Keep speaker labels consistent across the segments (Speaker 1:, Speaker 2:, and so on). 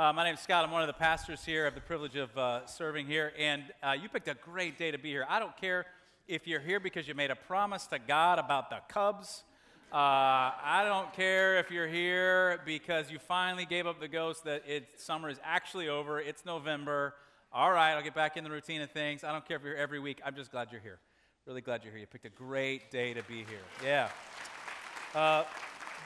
Speaker 1: Uh, my name is Scott. I'm one of the pastors here. I have the privilege of uh, serving here. And uh, you picked a great day to be here. I don't care if you're here because you made a promise to God about the Cubs. Uh, I don't care if you're here because you finally gave up the ghost that it, summer is actually over. It's November. All right, I'll get back in the routine of things. I don't care if you're here every week. I'm just glad you're here. Really glad you're here. You picked a great day to be here. Yeah. Uh,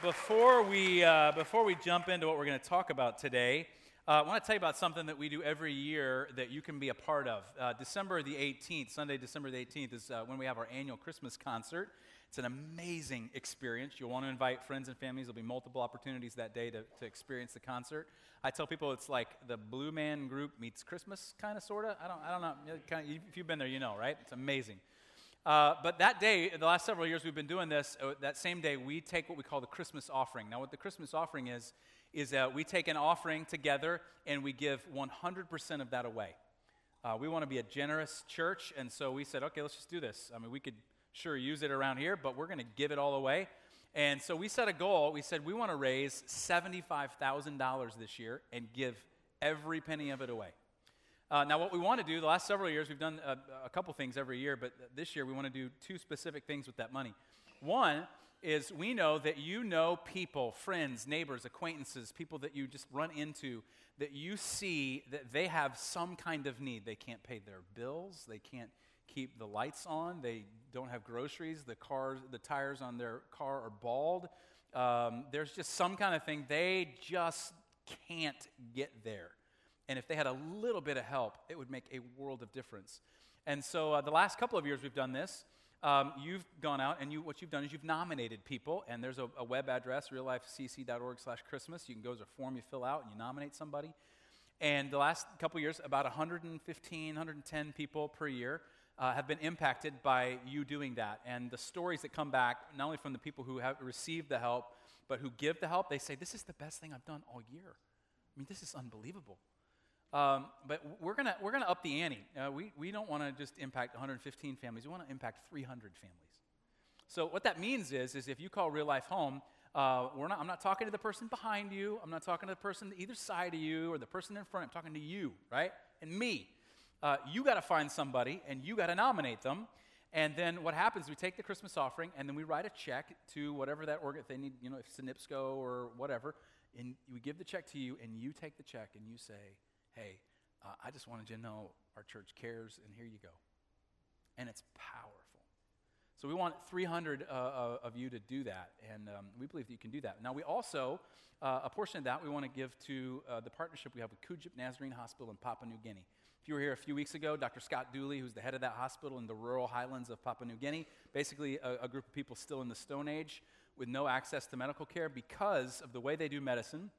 Speaker 1: before we, uh, before we jump into what we're going to talk about today, uh, I want to tell you about something that we do every year that you can be a part of. Uh, December the 18th, Sunday, December the 18th, is uh, when we have our annual Christmas concert. It's an amazing experience. You'll want to invite friends and families. There'll be multiple opportunities that day to, to experience the concert. I tell people it's like the Blue Man Group meets Christmas, kind of, sort of. I don't, I don't know. Kind of, if you've been there, you know, right? It's amazing. Uh, but that day, the last several years we've been doing this, uh, that same day, we take what we call the Christmas offering. Now, what the Christmas offering is, is that we take an offering together and we give 100% of that away. Uh, we want to be a generous church, and so we said, okay, let's just do this. I mean, we could sure use it around here, but we're going to give it all away. And so we set a goal. We said we want to raise $75,000 this year and give every penny of it away. Uh, now, what we want to do, the last several years, we've done a, a couple things every year, but this year we want to do two specific things with that money. One is we know that you know people, friends, neighbors, acquaintances, people that you just run into, that you see that they have some kind of need. They can't pay their bills, they can't keep the lights on, they don't have groceries, the cars, the tires on their car are bald. Um, there's just some kind of thing they just can't get there. And if they had a little bit of help, it would make a world of difference. And so uh, the last couple of years we've done this um, you've gone out and you, what you've done is you've nominated people, and there's a, a web address, reallifecc.org slash Christmas. You can go, there's a form you fill out, and you nominate somebody. And the last couple years, about 115, 110 people per year uh, have been impacted by you doing that. And the stories that come back, not only from the people who have received the help, but who give the help, they say, This is the best thing I've done all year. I mean, this is unbelievable. Um, but we're going we're gonna up the ante. Uh, we, we don't want to just impact 115 families, we want to impact 300 families. So, what that means is, is if you call real life home, uh, we're not, I'm not talking to the person behind you, I'm not talking to the person either side of you or the person in front, I'm talking to you, right? And me. Uh, you got to find somebody and you got to nominate them. And then what happens, we take the Christmas offering and then we write a check to whatever that organ, they need, you know, if it's or whatever, and we give the check to you and you take the check and you say, hey, uh, I just wanted you to know our church cares, and here you go. And it's powerful. So we want 300 uh, uh, of you to do that, and um, we believe that you can do that. Now, we also, uh, a portion of that we want to give to uh, the partnership we have with Kudjip Nazarene Hospital in Papua New Guinea. If you were here a few weeks ago, Dr. Scott Dooley, who's the head of that hospital in the rural highlands of Papua New Guinea, basically a, a group of people still in the Stone Age with no access to medical care because of the way they do medicine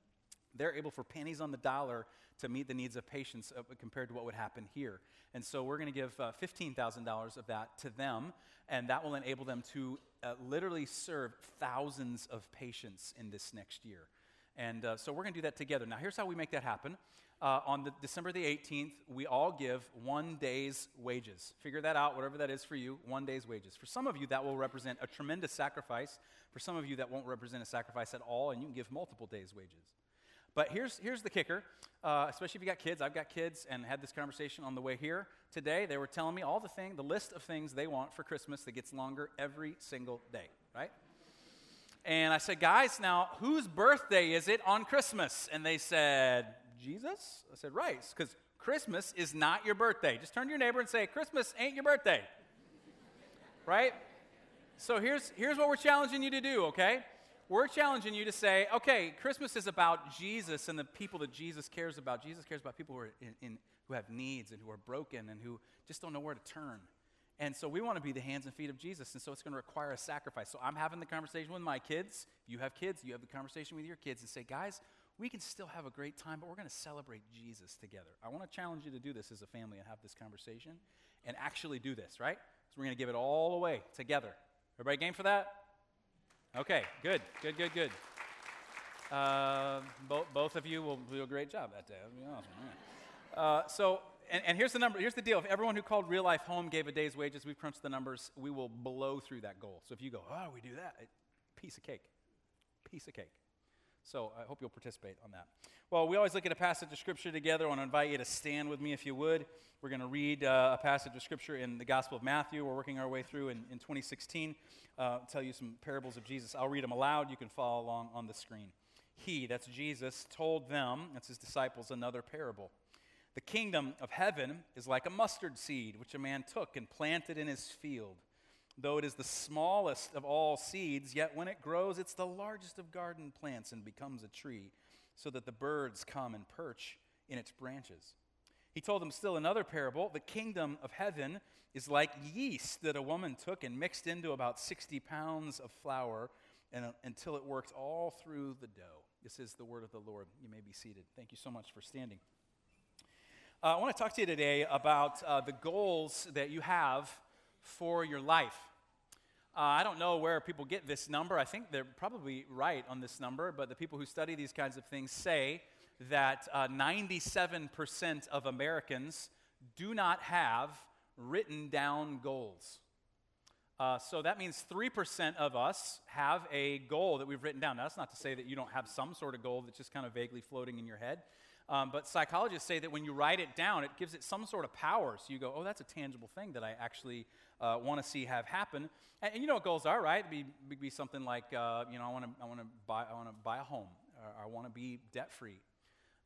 Speaker 1: they're able for pennies on the dollar to meet the needs of patients uh, compared to what would happen here. And so we're going to give uh, $15,000 of that to them, and that will enable them to uh, literally serve thousands of patients in this next year. And so we're going to do that together. Now, here's how we make that happen. On the December the 18th, we all give one day's wages. Figure that out, whatever that is for you, one day's wages. For some of you, that will represent a tremendous sacrifice. For some of you, that won't represent a sacrifice at all, and you can give multiple days' wages. But here's, here's the kicker, uh, especially if you got kids. I've got kids and had this conversation on the way here today. They were telling me all the thing, the list of things they want for Christmas that gets longer every single day, right? And I said, guys, now whose birthday is it on Christmas? And they said, Jesus? I said, right, because Christmas is not your birthday. Just turn to your neighbor and say, Christmas ain't your birthday. right? So here's, here's what we're challenging you to do, okay? We're challenging you to say, okay, Christmas is about Jesus and the people that Jesus cares about. Jesus cares about people who, are in, in, who have needs and who are broken and who just don't know where to turn. And so we want to be the hands and feet of Jesus. And so it's going to require a sacrifice. So I'm having the conversation with my kids. You have kids. You have the conversation with your kids and say, guys, we can still have a great time, but we're going to celebrate Jesus together. I want to challenge you to do this as a family and have this conversation and actually do this, right? So we're going to give it all away together. Everybody game for that? Okay, good, good, good, good. Uh, bo- both of you will do a great job that day. That'll be awesome. Uh, so, and, and, here's the number. Here's the deal. If everyone who called Real Life Home gave a day's wages, we've crunched the numbers. We will blow through that goal. So if you go, oh, we do that, it, piece of cake, piece of cake. So I hope you'll participate on that. Well, we always look at a passage of Scripture together. I want to invite you to stand with me if you would. We're going to read uh, a passage of Scripture in the Gospel of Matthew. We're working our way through in, in 2016. Uh, tell you some parables of Jesus. I'll read them aloud. You can follow along on the screen. He, that's Jesus, told them, that's his disciples, another parable. The kingdom of heaven is like a mustard seed, which a man took and planted in his field. Though it is the smallest of all seeds, yet when it grows, it's the largest of garden plants and becomes a tree, so that the birds come and perch in its branches. He told them still another parable. The kingdom of heaven is like yeast that a woman took and mixed into about 60 pounds of flour and, uh, until it worked all through the dough. This is the word of the Lord. You may be seated. Thank you so much for standing. Uh, I want to talk to you today about uh, the goals that you have for your life. Uh, I don't know where people get this number. I think they're probably right on this number, but the people who study these kinds of things say that uh, 97% of Americans do not have written down goals. Uh, so that means 3% of us have a goal that we've written down. Now, that's not to say that you don't have some sort of goal that's just kind of vaguely floating in your head. Um, but psychologists say that when you write it down, it gives it some sort of power. So you go, oh, that's a tangible thing that I actually uh, want to see have happen. And, and, you know what goals are, right? It'd be, be something like, uh, you know, I want to I wanna buy, I wanna buy a home, or I want to be debt free.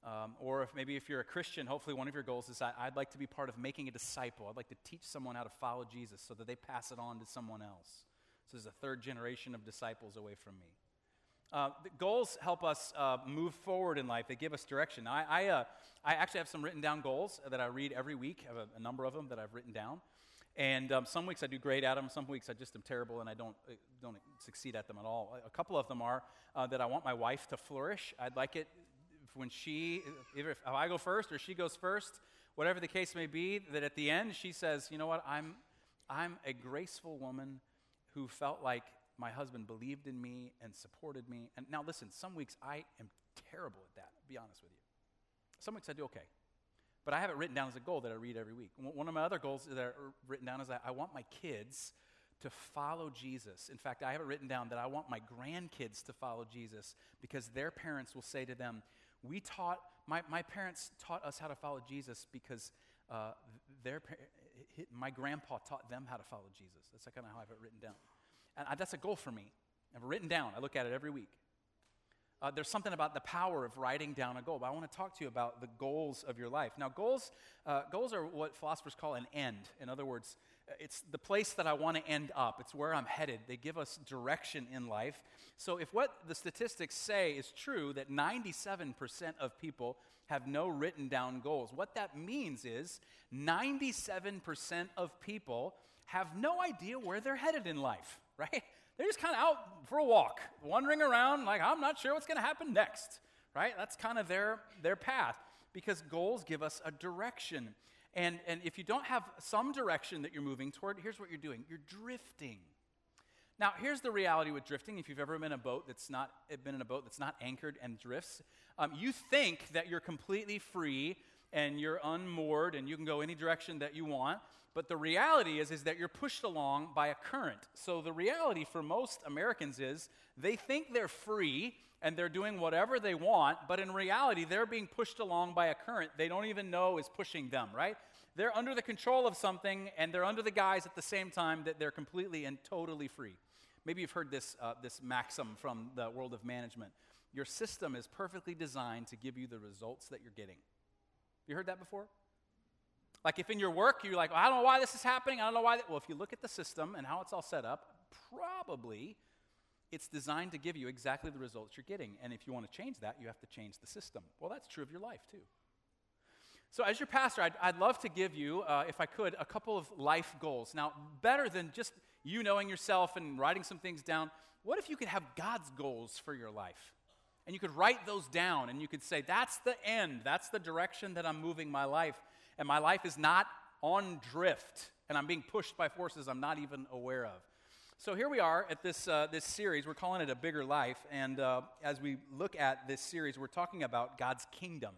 Speaker 1: Um, or if maybe if you're a Christian, hopefully one of your goals is I'd like to be part of making a disciple. I'd like to teach someone how to follow Jesus so that they pass it on to someone else. So there's a third generation of disciples away from me. Uh, goals help us uh, move forward in life. They give us direction. I, I, uh, I, actually have some written down goals that I read every week. I have a, a number of them that I've written down. And um, some weeks I do great at them. Some weeks I just am terrible and I don't, uh, don't succeed at them at all. A couple of them are uh, that I want my wife to flourish. I'd like it when she, either if I go first or she goes first, whatever the case may be, that at the end she says, you know what, I'm, I'm a graceful woman who felt like my husband believed in me and supported me. And now, listen, some weeks I am terrible at that, I'll be honest with you. Some weeks I do okay. But I have it written down as a goal that I read every week. One of my other goals that are written down is that I want my kids to follow Jesus. In fact, I have it written down that I want my grandkids to follow Jesus because their parents will say to them, We taught, my, my parents taught us how to follow Jesus because uh, their, my grandpa taught them how to follow Jesus. That's kind of how I have it written down. And that's a goal for me. I've written down, I look at it every week. Uh, there's something about the power of writing down a goal. But I want to talk to you about the goals of your life. Now, goals, uh, goals are what philosophers call an end. In other words, uh, it's the place that I want to end up. It's where I'm headed. They give us direction in life. So, if what the statistics say is true, that 97% of people have no written down goals, what that means is 97% of people have no idea where they're headed in life. Right? They're just kind of out for a walk, wandering around, like, I'm not sure what's going to happen next, right? That's kind of their, their path because goals give us a direction. And, and if you don't have some direction that you're moving toward, here's what you're doing you're drifting. Now, here's the reality with drifting. If you've ever been in a boat that's not been in a boat that's not anchored and drifts, um, you think that you're completely free and you're unmoored and you can go any direction that you want. But the reality is, is that you're pushed along by a current. So the reality for most Americans is they think they're free and they're doing whatever they want, but in reality, they're being pushed along by a current they don't even know is pushing them, right? They're under the control of something and they're under the guise at the same time that they're completely and totally free. Maybe you've heard this, uh, this maxim from the world of management. Your system is perfectly designed to give you the results that you're getting. You heard that before? Like if in your work you're like, well, I don't know why this is happening, I don't know why that. Well, if you look at the system and how it's all set up, probably it's designed to give you exactly the results you're getting. And if you want to change that, you have to change the system. Well, that's true of your life too. So, as your pastor, I'd, I'd love to give you, uh, if I could, a couple of life goals. Now, better than just you knowing yourself and writing some things down, what if you could have God's goals for your life? And you could write those down and you could say, that's the end, that's the direction that I'm moving my life and my life is not on drift, and I'm being pushed by forces I'm not even aware of. So here we are at this, uh, this series. We're calling it A Bigger Life. And uh, as we look at this series, we're talking about God's kingdom.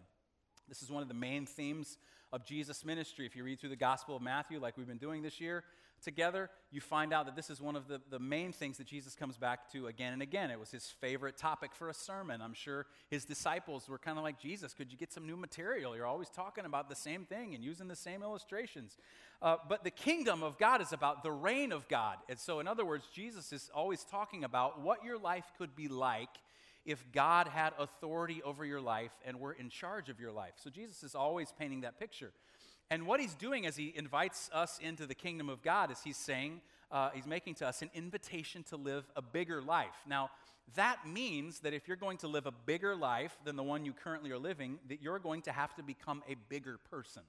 Speaker 1: This is one of the main themes of Jesus' ministry. If you read through the Gospel of Matthew, like we've been doing this year, together, you find out that this is one of the, the main things that Jesus comes back to again and again. It was his favorite topic for a sermon. I'm sure his disciples were kind of like, Jesus, could you get some new material? You're always talking about the same thing and using the same illustrations. Uh, but the kingdom of God is about the reign of God. And so, in other words, Jesus is always talking about what your life could be like if God had authority over your life and were in charge of your life. So, Jesus is always painting that picture. And what he's doing as he invites us into the kingdom of God is he's saying, uh, he's making to us an invitation to live a bigger life. Now, that means that if you're going to live a bigger life than the one you currently are living, that you're going to have to become a bigger person.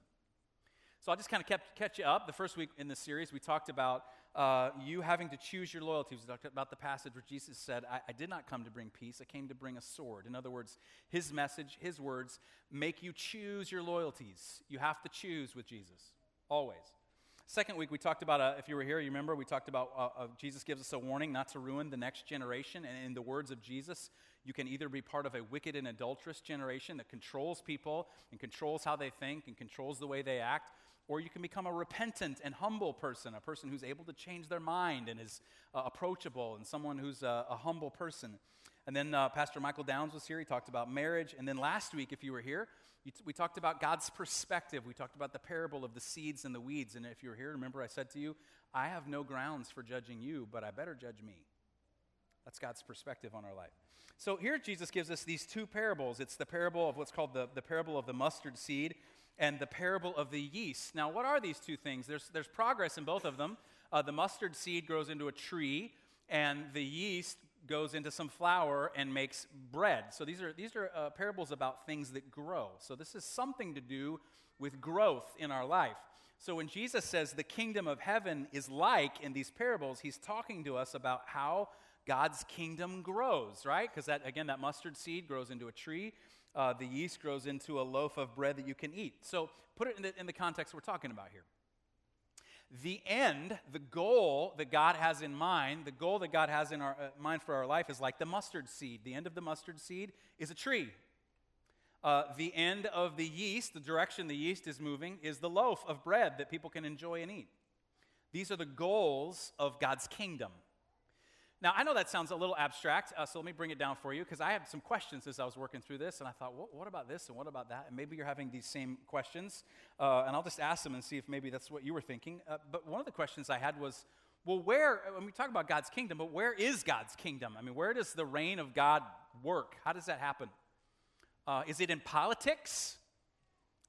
Speaker 1: So I'll just kind of kept, catch you up. The first week in the series, we talked about uh, you having to choose your loyalties. We talked about the passage where Jesus said, I, I did not come to bring peace, I came to bring a sword. In other words, his message, his words, make you choose your loyalties. You have to choose with Jesus, always. Second week, we talked about, uh, if you were here, you remember, we talked about uh, uh, Jesus gives us a warning not to ruin the next generation. And in the words of Jesus, you can either be part of a wicked and adulterous generation that controls people and controls how they think and controls the way they act, or you can become a repentant and humble person, a person who's able to change their mind and is uh, approachable, and someone who's a, a humble person. And then uh, Pastor Michael Downs was here. He talked about marriage. And then last week, if you were here, t- we talked about God's perspective. We talked about the parable of the seeds and the weeds. And if you were here, remember I said to you, I have no grounds for judging you, but I better judge me. That's God's perspective on our life. So here Jesus gives us these two parables. It's the parable of what's called the, the parable of the mustard seed and the parable of the yeast. Now, what are these two things? There's, there's progress in both of them. Uh, the mustard seed grows into a tree, and the yeast goes into some flour and makes bread. So these are, these are uh, parables about things that grow. So this is something to do with growth in our life. So when Jesus says the kingdom of heaven is like in these parables, he's talking to us about how God's kingdom grows, right? Because that again, that mustard seed grows into a tree uh, the yeast grows into a loaf of bread that you can eat. So put it in the, in the context we're talking about here. The end, the goal that God has in mind, the goal that God has in our uh, mind for our life is like the mustard seed. The end of the mustard seed is a tree. Uh, the end of the yeast, the direction the yeast is moving, is the loaf of bread that people can enjoy and eat. These are the goals of God's kingdom. Now, I know that sounds a little abstract, uh, so let me bring it down for you because I had some questions as I was working through this, and I thought, what, what about this and what about that? And maybe you're having these same questions, uh, and I'll just ask them and see if maybe that's what you were thinking. Uh, but one of the questions I had was, well, where, when we talk about God's kingdom, but where is God's kingdom? I mean, where does the reign of God work? How does that happen? Uh, is it in politics?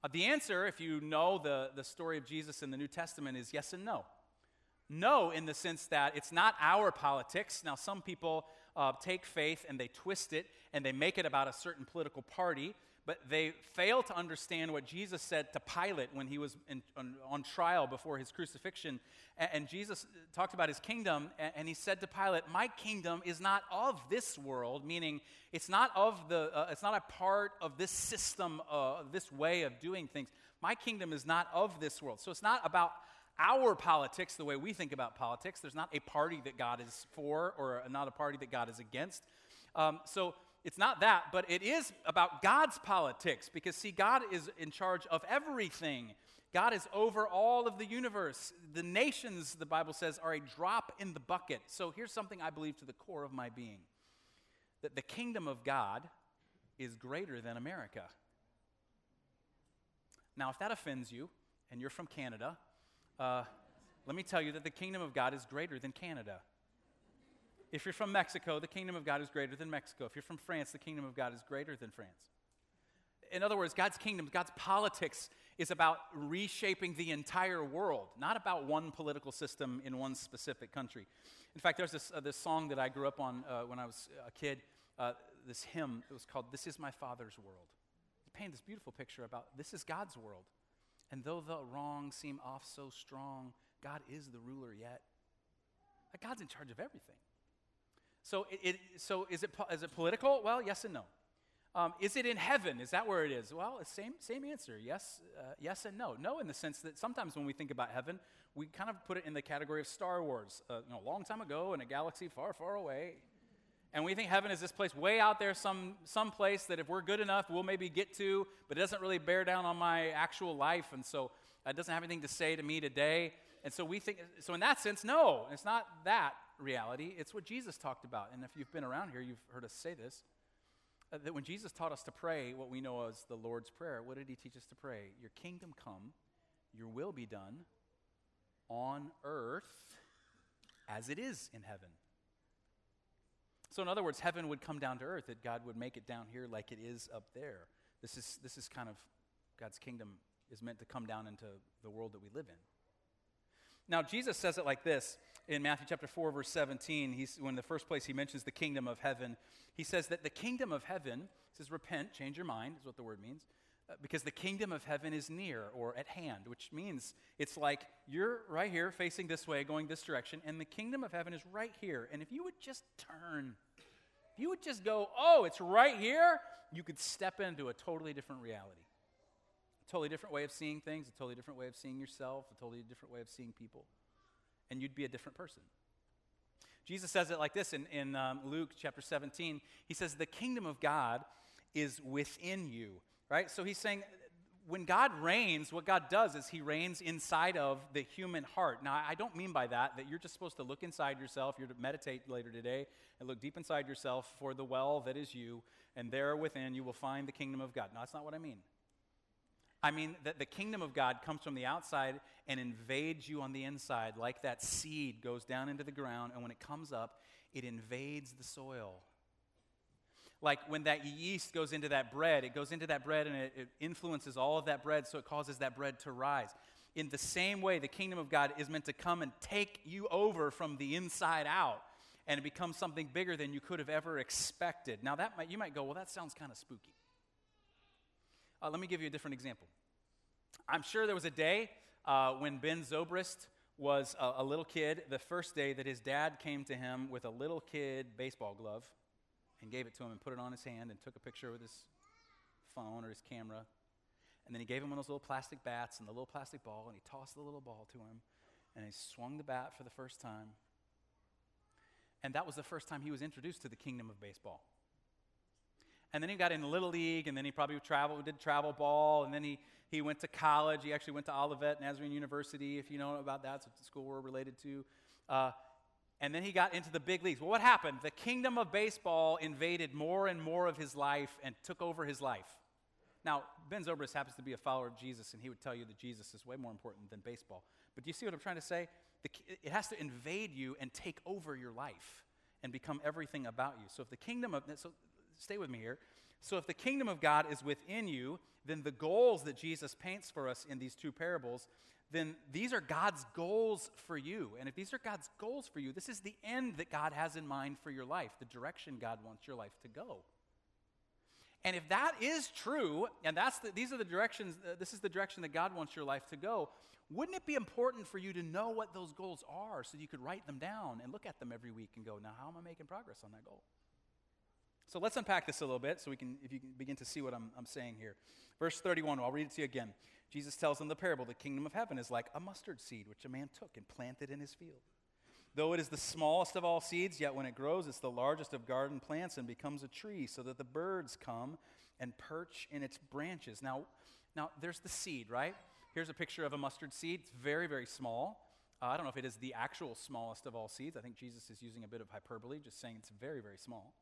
Speaker 1: Uh, the answer, if you know the, the story of Jesus in the New Testament, is yes and no. No, in the sense that it's not our politics. Now, some people uh, take faith and they twist it and they make it about a certain political party, but they fail to understand what Jesus said to Pilate when he was in, on, on, trial before his crucifixion. And, and Jesus talked about his kingdom, and, and, he said to Pilate, "My kingdom is not of this world," meaning it's not of the, uh, it's not a part of this system, uh, this way of doing things. My kingdom is not of this world. So it's not about our politics, the way we think about politics. There's not a party that God is for or not a party that God is against. Um, so it's not that, but it is about God's politics because, see, God is in charge of everything. God is over all of the universe. The nations, the Bible says, are a drop in the bucket. So here's something I believe to the core of my being that the kingdom of God is greater than America. Now, if that offends you, and you're from Canada, uh, let me tell you that the kingdom of God is greater than Canada. If you're from Mexico, the kingdom of God is greater than Mexico. If you're from France, the kingdom of God is greater than France. In other words, God's kingdom, God's politics is about reshaping the entire world, not about one political system in one specific country. In fact, there's this, uh, this song that I grew up on uh, when I was a kid, uh, this hymn. It was called This Is My Father's World. It painted this beautiful picture about this is God's world. And though the wrong seem off so strong, God is the ruler yet. Like God's in charge of everything. So, it, it, so is, it, is it political? Well, yes and no. Um, is it in heaven? Is that where it is? Well, same, same answer. Yes, uh, yes and no. No, in the sense that sometimes when we think about heaven, we kind of put it in the category of Star Wars. Uh, you know, a long time ago in a galaxy far, far away, and we think heaven is this place way out there, some, some place that if we're good enough, we'll maybe get to, but it doesn't really bear down on my actual life. And so it doesn't have anything to say to me today. And so we think, so in that sense, no, it's not that reality. It's what Jesus talked about. And if you've been around here, you've heard us say this uh, that when Jesus taught us to pray what we know as the Lord's Prayer, what did he teach us to pray? Your kingdom come, your will be done on earth as it is in heaven. So, in other words, heaven would come down to earth, that God would make it down here like it is up there. This is, this is kind of God's kingdom is meant to come down into the world that we live in. Now, Jesus says it like this in Matthew chapter 4, verse 17. He's, when the first place he mentions the kingdom of heaven, he says that the kingdom of heaven, says, repent, change your mind, is what the word means, because the kingdom of heaven is near or at hand, which means it's like you're right here facing this way, going this direction, and the kingdom of heaven is right here. And if you would just turn, if you would just go, oh, it's right here, you could step into a totally different reality totally different way of seeing things, a totally different way of seeing yourself, a totally different way of seeing people. And you'd be a different person. Jesus says it like this in, in um, Luke chapter 17. He says, The kingdom of God is within you, right? So he's saying, when God reigns, what God does is He reigns inside of the human heart. Now, I don't mean by that that you're just supposed to look inside yourself. You're to meditate later today and look deep inside yourself for the well that is you, and there within you will find the kingdom of God. No, that's not what I mean. I mean that the kingdom of God comes from the outside and invades you on the inside, like that seed goes down into the ground, and when it comes up, it invades the soil. Like when that yeast goes into that bread, it goes into that bread and it, it influences all of that bread, so it causes that bread to rise. In the same way, the kingdom of God is meant to come and take you over from the inside out and it becomes something bigger than you could have ever expected. Now, that might, you might go, well, that sounds kind of spooky. Uh, let me give you a different example. I'm sure there was a day uh, when Ben Zobrist was a, a, little kid, the first day that his dad came to him with a little kid baseball glove and gave it to him and put it on his hand and took a picture with his phone or his camera. And then he gave him one of those little plastic bats and the little plastic ball, and he tossed the little ball to him, and he swung the bat for the first time. And that was the first time he was introduced to the kingdom of baseball. And then he got in Little League, and then he probably traveled, did travel ball, and then he, he went to college. He actually went to Olivet Nazarene University, if you know about that. It's a school we're related to. Uh, and then he got into the big leagues. Well, what happened? The kingdom of baseball invaded more and more of his life and took over his life. Now, Ben Zobrist happens to be a follower of Jesus, and he would tell you that Jesus is way more important than baseball. But do you see what I'm trying to say? The, it has to invade you and take over your life and become everything about you. So if the kingdom of so stay with me here. So, if the kingdom of God is within you, then the goals that Jesus paints for us in these two parables, then these are God's goals for you. And if these are God's goals for you, this is the end that God has in mind for your life, the direction God wants your life to go. And if that is true, and that's the, these are the directions, uh, this is the direction that God wants your life to go, wouldn't it be important for you to know what those goals are so you could write them down and look at them every week and go, now how am I making progress on that goal? So let's unpack this a little bit so we can, if you can begin to see what I'm, I'm saying here. Verse 31, I'll read it to you again. Jesus tells them the parable the kingdom of heaven is like a mustard seed which a man took and planted in his field. Though it is the smallest of all seeds, yet when it grows, it's the largest of garden plants and becomes a tree, so that the birds come and perch in its branches. Now, now there's the seed, right? Here's a picture of a mustard seed. It's very, very small. Uh, I don't know if it is the actual smallest of all seeds. I think Jesus is using a bit of hyperbole, just saying it's very, very small.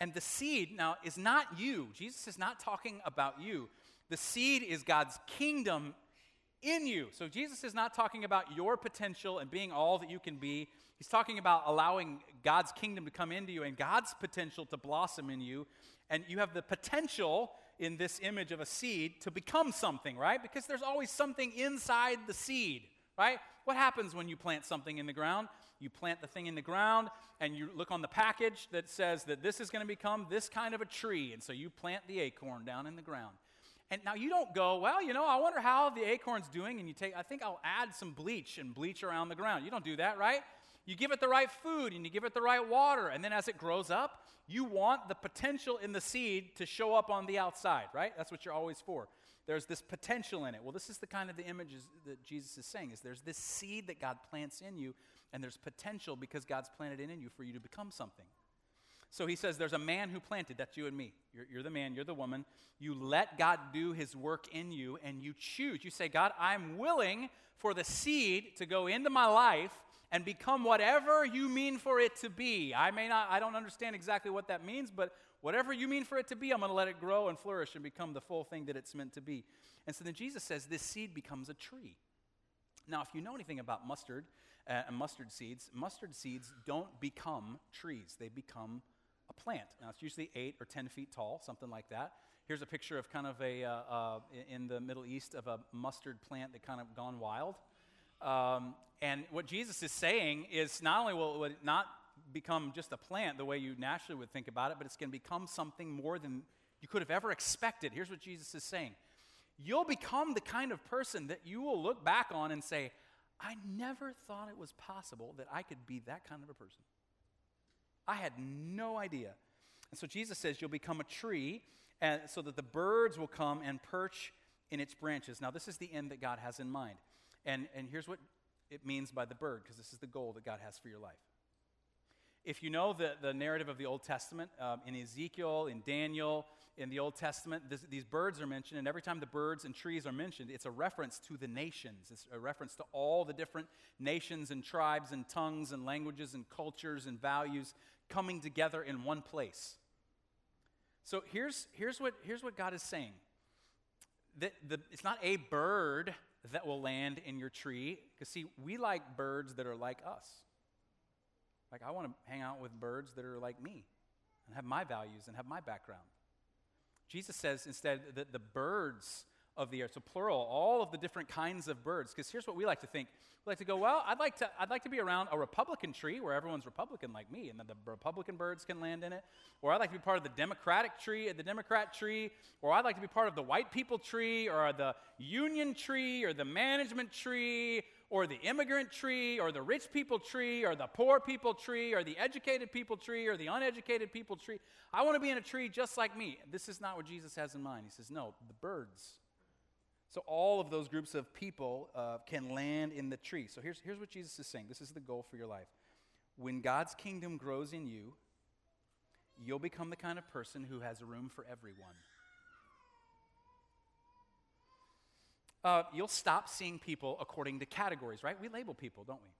Speaker 1: And the seed now is not you. Jesus is not talking about you. The seed is God's kingdom in you. So Jesus is not talking about your potential and being all that you can be. He's talking about allowing God's kingdom to come into you and God's potential to blossom in you. And you have the potential in this image of a seed to become something, right? Because there's always something inside the seed, right? What happens when you plant something in the ground? You plant the thing in the ground, and you look on the package that says that this is going to become this kind of a tree. And so you plant the acorn down in the ground. And now you don't go, well, you know, I wonder how the acorn's doing, and you take, I think I'll add some bleach and bleach around the ground. You don't do that, right? You give it the right food and you give it the right water, and then as it grows up, you want the potential in the seed to show up on the outside, right? That's what you're always for. There's this potential in it. Well, this is the kind of the images that Jesus is saying is there's this seed that God plants in you and there's potential because God's planted it in you for you to become something. So he says, There's a man who planted, that's you and me. You're, you're, the man, you're the woman. You let God do his work in you, and you choose. You say, God, I'm willing for the seed to go into my life and become whatever you mean for it to be. I may not, I don't understand exactly what that means, but whatever you mean for it to be, I'm going to let it grow and flourish and become the full thing that it's meant to be. And so then Jesus says, This seed becomes a tree. Now, if you know anything about mustard uh, and mustard seeds, mustard seeds don't become trees, they become a plant. Now, it's usually eight or 10 feet tall, something like that. Here's a picture of kind of a, uh, uh, in the Middle East, of a mustard plant that kind of gone wild. Um, and what Jesus is saying is not only will it not become just a plant the way you naturally would think about it, but it's going to become something more than you could have ever expected. Here's what Jesus is saying You'll become the kind of person that you will look back on and say, I never thought it was possible that I could be that kind of a person. I had no idea. And so Jesus says, You'll become a tree, and so that the birds will come and perch in its branches. Now, this is the end that God has in mind. And, and here's what it means by the bird, because this is the goal that God has for your life. If you know the, the narrative of the Old Testament, um, in Ezekiel, in Daniel, in the Old Testament, this, these birds are mentioned, and every time the birds and trees are mentioned, it's a reference to the nations. It's a reference to all the different nations and tribes and tongues and languages and cultures and values coming together in one place. So here's, here's, what, here's what God is saying the, it's not a bird that will land in your tree, because see, we like birds that are like us. Like, I want to hang out with birds that are like me and have my values and have my background. Jesus says instead that the birds of the air, so plural, all of the different kinds of birds. Because here's what we like to think. We like to go, well, I'd like to, I'd like to be around a Republican tree where everyone's Republican like me, and then the Republican birds can land in it. Or I'd like to be part of the Democratic tree, the Democrat tree. Or I'd like to be part of the white people tree, or the union tree, or the management tree, or the immigrant tree, or the rich people tree, or the poor people tree, or the educated people tree, or the uneducated people tree. I want to be in a tree just like me. This is not what Jesus has in mind. He says, no, the birds. So all of those groups of people uh, can land in the tree. So here's, here's what Jesus is saying this is the goal for your life. When God's kingdom grows in you, you'll become the kind of person who has room for everyone. Uh, you'll stop seeing people according to categories, right? We label people, don't we?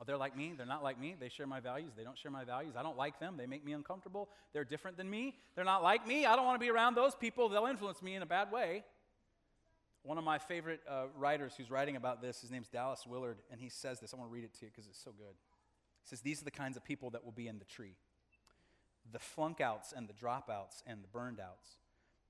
Speaker 1: Oh, they're like me. They're not like me. They share my values. They don't share my values. I don't like them. They make me uncomfortable. They're different than me. They're not like me. I don't want to be around those people. They'll influence me in a bad way. One of my favorite uh, writers who's writing about this, his name's Dallas Willard, and he says this. I want to read it to you because it's so good. He says, These are the kinds of people that will be in the tree the flunk outs and the dropouts and the burned outs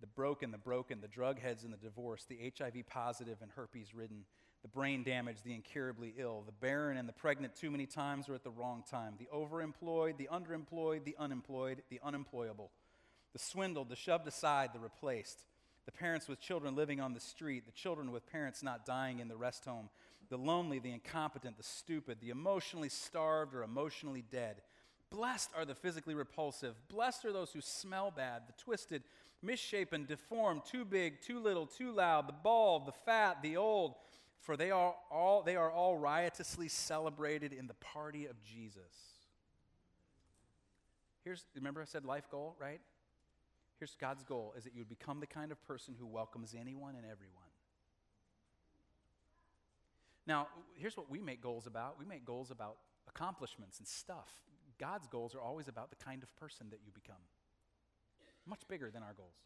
Speaker 1: the broken, the broken, the drug heads and the divorced, the HIV positive and herpes ridden, the brain damaged, the incurably ill, the barren and the pregnant too many times or at the wrong time, the overemployed, the underemployed, the unemployed, the unemployable, the swindled, the shoved aside, the replaced, the parents with children living on the street, the children with parents not dying in the rest home, the lonely, the incompetent, the stupid, the emotionally starved or emotionally dead. Blessed are the physically repulsive. Blessed are those who smell bad, the twisted, misshapen, deformed, too big, too little, too loud, the bald, the fat, the old, for they are all, they are all riotously celebrated in the party of Jesus. Here's, remember I said life goal, right? Here's God's goal is that you would become the kind of person who welcomes anyone and everyone. Now, here's what we make goals about. We make goals about accomplishments and stuff. God's goals are always about the kind of person that you become much bigger than our goals.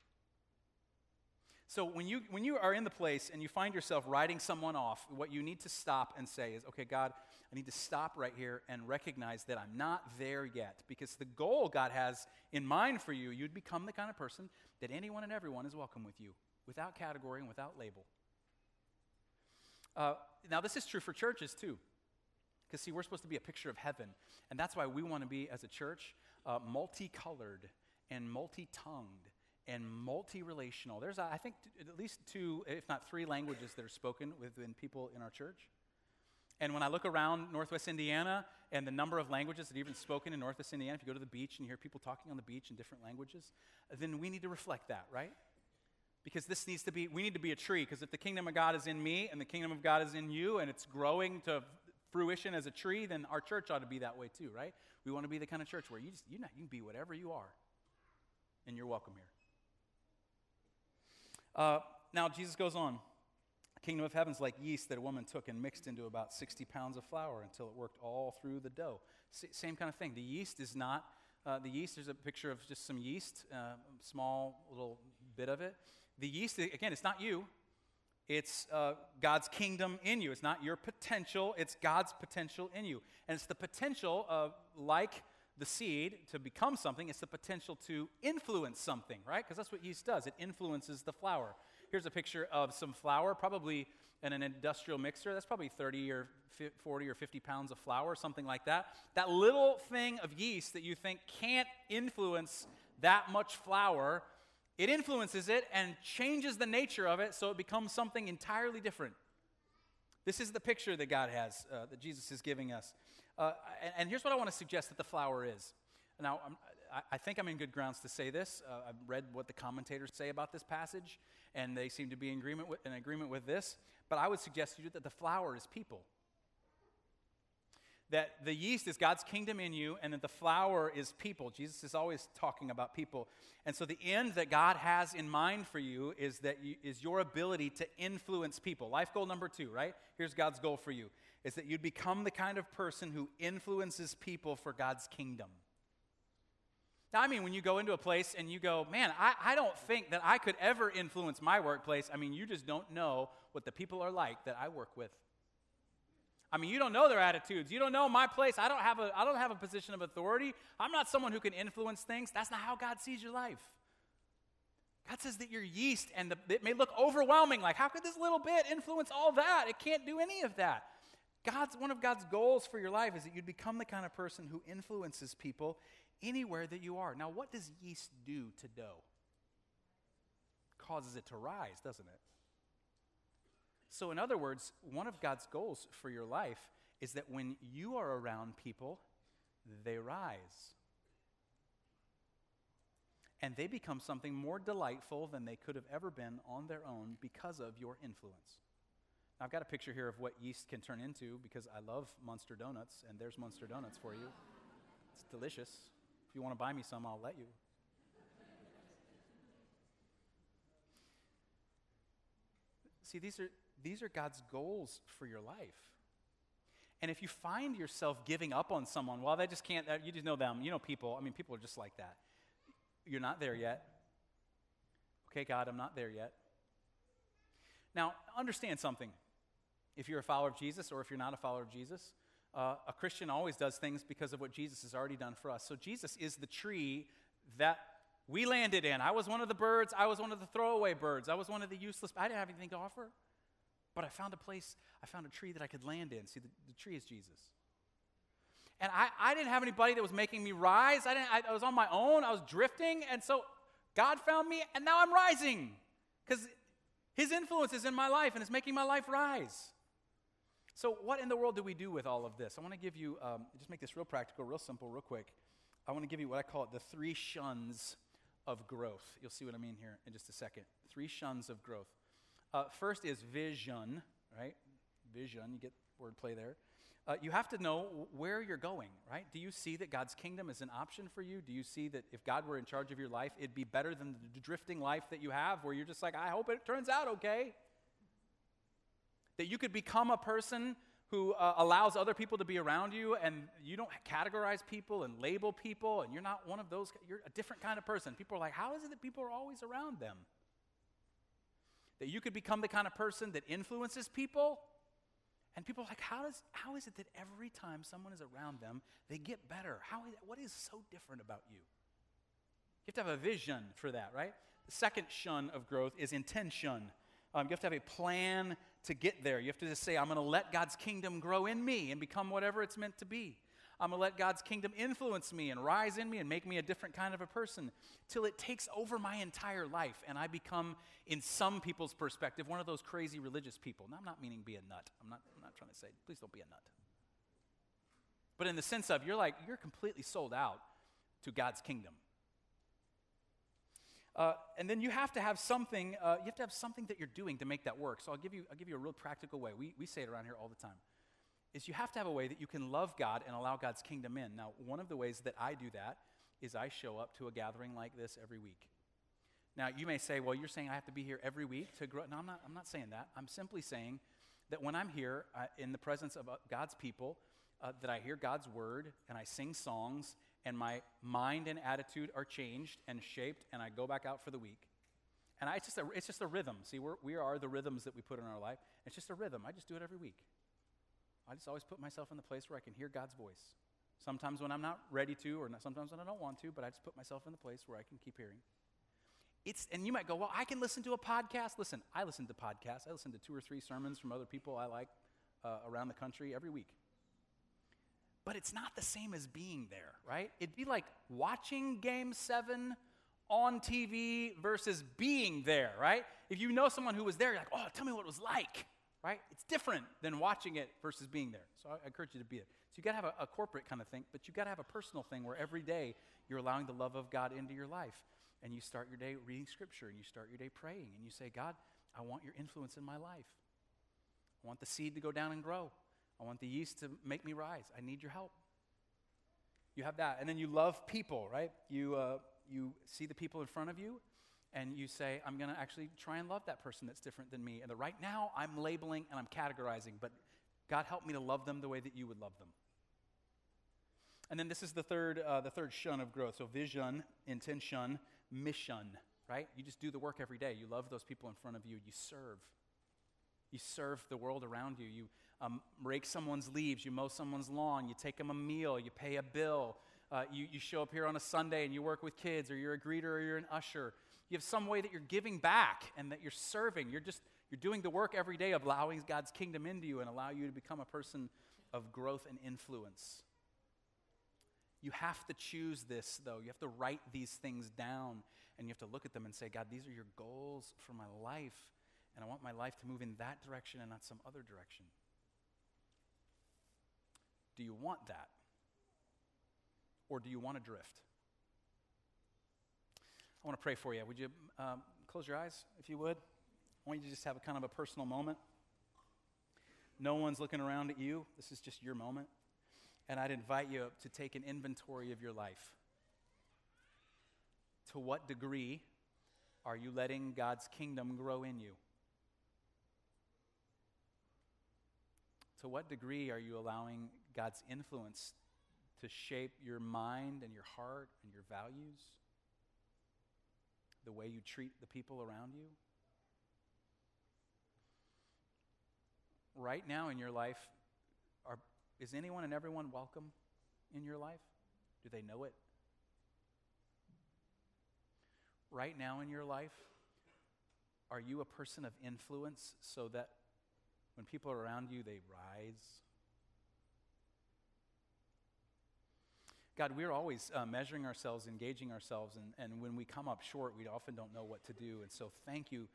Speaker 1: So when you, when you are in the place and you find yourself writing someone off, what you need to stop and say is, okay, God, I need to stop right here and recognize that I'm not there yet. Because the goal God has in mind for you, you'd become the kind of person that anyone and everyone is welcome with you, without category and without label. Uh, now, this is true for churches too. Because, see, we're supposed to be a picture of heaven. And that's why we want to be, as a church, uh, multicolored and multi tongued and multi relational. There's, I think, at least two, if not three languages that are spoken within people in our church. And when I look around Northwest Indiana and the number of languages that are even spoken in Northwest Indiana, if you go to the beach and you hear people talking on the beach in different languages, then we need to reflect that, right? Because this needs to be, we need to be a tree, because if the kingdom of God is in me and the kingdom of God is in you and it's growing to fruition as a tree, then our church ought to be that way too, right? We want to be the kind of church where you just you, know, you can be whatever you are, and you're welcome here. Uh, now Jesus goes on. Kingdom of heaven's like yeast that a woman took and mixed into about 60 pounds of flour until it worked all through the dough. S- same kind of thing. The yeast is not uh, the yeast. There's a picture of just some yeast, uh, small little bit of it. The yeast, again, it's not you. It's uh, God's kingdom in you. It's not your potential, it's God's potential in you. And it's the potential of, like the seed, to become something, it's the potential to influence something, right? Because that's what yeast does it influences the flour. Here's a picture of some flour, probably in an industrial mixer. That's probably 30 or 40 or 50 pounds of flour, something like that. That little thing of yeast that you think can't influence that much flour it influences it and changes the nature of it so it becomes something entirely different. This is the picture that God has, uh, that Jesus is giving us. Uh, and, and, here's what I want to suggest that the flour is. Now, I, I think I'm in good grounds to say this. Uh, I've read what the commentators say about this passage, and they seem to be in agreement with, in agreement with this. But I would suggest to you that the flour is people that the yeast is God's kingdom in you and that the flour is people. Jesus is always talking about people. And so the end that God has in mind for you is that you, is your ability to influence people. Life goal number 2, right? Here's God's goal for you. Is that you'd become the kind of person who influences people for God's kingdom. Now, I mean, when you go into a place and you go, man, I, I don't think that I could ever influence my workplace, I mean, you just don't know what the people are like that I work with. I mean, you don't know their attitudes. You don't know my place. I don't have a, I don't have a position of authority. I'm not someone who can influence things. That's not how God sees your life. God says that you're yeast and the, it may look overwhelming. Like, how could this little bit influence all that? It can't do any of that. God's, one of God's goals for your life is that you'd become the kind of person who influences people anywhere that you are. Now, what does yeast do to dough? Causes it to rise, doesn't it? So, in other words, one of God's goals for your life is that when you are around people, they rise. And they become something more delightful than they could have ever been on their own because of your influence. Now, I've got a picture here of what yeast can turn into because I love Munster Donuts, and there's Munster Donuts for you. It's delicious. If you want to buy me some, I'll let you. See, these are these are God's goals for your life. And if you find yourself giving up on someone, well, they just can't, you just know them. You know people. I mean, people are just like that. You're not there yet. Okay, God, I'm not there yet. Now, understand something. If you're a follower of Jesus or if you're not a follower of Jesus, uh, a Christian always does things because of what Jesus has already done for us. So, Jesus is the tree that we landed in. I was one of the birds. I was one of the throwaway birds. I was one of the useless. I didn't have anything to offer. But I found a place, I found a tree that I could land in. See, the, the tree is Jesus. And I, I didn't have anybody that was making me rise. I, didn't, I, I was on my own. I was drifting. And so God found me, and now I'm rising because His influence is in my life and it's making my life rise. So, what in the world do we do with all of this? I want to give you, um, just make this real practical, real simple, real quick. I want to give you what I call it the three shuns of growth. You'll see what I mean here in just a second. Three shuns of growth. Uh, first is vision, right? Vision, you get wordplay there. Uh, you have to know where you're going, right? Do you see that God's kingdom is an option for you? Do you see that if God were in charge of your life, it'd be better than the drifting life that you have where you're just like, I hope it turns out okay? That you could become a person who uh, allows other people to be around you and you don't categorize people and label people and you're not one of those, you're a different kind of person. People are like, how is it that people are always around them? That you could become the kind of person that influences people. And people are like, how, does, how is it that every time someone is around them, they get better? How is, what is so different about you? You have to have a vision for that, right? The second shun of growth is intention. Um, you have to have a plan to get there. You have to just say, I'm going to let God's kingdom grow in me and become whatever it's meant to be. I'm going to let God's kingdom influence me and rise in me and make me a different kind of a person till it takes over my entire life and I become, in some people's perspective, one of those crazy religious people. Now, I'm not meaning be a nut. I'm not, I'm not trying to say, please don't be a nut. But in the sense of, you're like, you're completely sold out to God's kingdom. Uh, and then you have to have something, uh, you have to have something that you're doing to make that work. So I'll give you, I'll give you a real practical way. We, we say it around here all the time is you have to have a way that you can love God and allow God's kingdom in. Now, one of the ways that I do that is I show up to a gathering like this every week. Now, you may say, well, you're saying I have to be here every week to grow. No, I'm not, I'm not saying that. I'm simply saying that when I'm here uh, in the presence of uh, God's people, uh, that I hear God's word and I sing songs and my mind and attitude are changed and shaped and I go back out for the week. And I, it's, just a, it's just a rhythm. See, we're, we are the rhythms that we put in our life. It's just a rhythm. I just do it every week. I just always put myself in the place where I can hear God's voice. Sometimes when I'm not ready to, or not, sometimes when I don't want to, but I just put myself in the place where I can keep hearing. It's, and you might go, well, I can listen to a podcast. Listen, I listen to podcasts. I listen to two or three sermons from other people I like uh, around the country every week. But it's not the same as being there, right? It'd be like watching game seven on TV versus being there, right? If you know someone who was there, you're like, oh, tell me what it was like, right? It's different than watching it versus being there. So I encourage you to be there. So you got to have a, a, corporate kind of thing, but you got to have a personal thing where every day you're allowing the love of God into your life. And you start your day reading scripture and you start your day praying and you say, God, I want your influence in my life. I want the seed to go down and grow. I want the yeast to make me rise. I need your help. You have that. And then you love people, right? You, uh, you see the people in front of you and you say, I'm going to actually try and love that person that's different than me. And the, right now, I'm labeling and I'm categorizing, but God help me to love them the way that you would love them. And then this is the third, uh, the third shun of growth. So vision, intention, mission, right? You just do the work every day. You love those people in front of you. You serve. You serve the world around you. You um, rake someone's leaves. You mow someone's lawn. You take them a meal. You pay a bill. Uh, you, you show up here on a Sunday and you work with kids, or you're a greeter, or you're an usher. You have some way that you're giving back and that you're serving. You're just you're doing the work every day of allowing God's kingdom into you and allow you to become a person of growth and influence. You have to choose this, though. You have to write these things down and you have to look at them and say, God, these are your goals for my life, and I want my life to move in that direction and not some other direction. Do you want that? Or do you want to drift? I want to pray for you. Would you um, close your eyes, if you would? I want you to just have a kind of a personal moment. No one's looking around at you. This is just your moment. And I'd invite you to take an inventory of your life. To what degree are you letting God's kingdom grow in you? To what degree are you allowing God's influence to shape your mind and your heart and your values? The way you treat the people around you? Right now in your life, are, is anyone and everyone welcome in your life? Do they know it? Right now in your life, are you a person of influence so that when people are around you, they rise? God, we're always uh, measuring ourselves, engaging ourselves, and, and when we come up short, we often don't know what to do. And so, thank you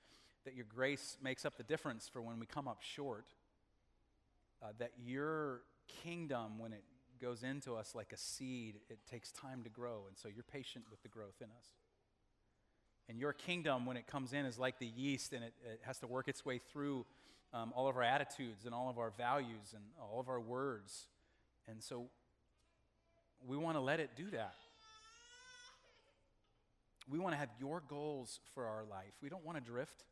Speaker 1: that your grace makes up the difference for when we come up short. Uh, that your kingdom, when it goes into us like a seed, it takes time to grow. And so, you're patient with the growth in us. And your kingdom, when it comes in, is like the yeast, and it, it has to work its way through um, all of our attitudes and all of our values and all of our words. And so, we want to let it do that. We want to have your goals for our life. We don't want to drift.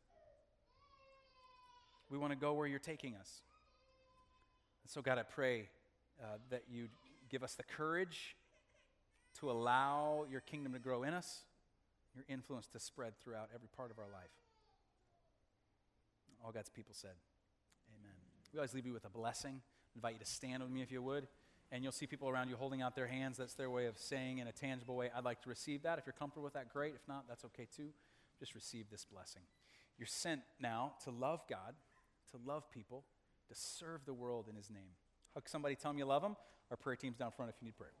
Speaker 1: We want to go where you're taking us. So, God, I pray uh, that you give us the courage to allow your kingdom to grow in us, your influence to spread throughout every part of our life. All God's people said, Amen. We always leave you with a blessing. I invite you to stand with me if you would and you'll see people around you holding out their hands. That's their way of saying in a tangible way, I'd like to receive that. If you're comfortable with that, great. If not, that's okay too. Just receive this blessing. You're sent now to love God, to love people, to serve the world in His name. Hug somebody, tell them you love them. Our prayer team's down front if you need prayer.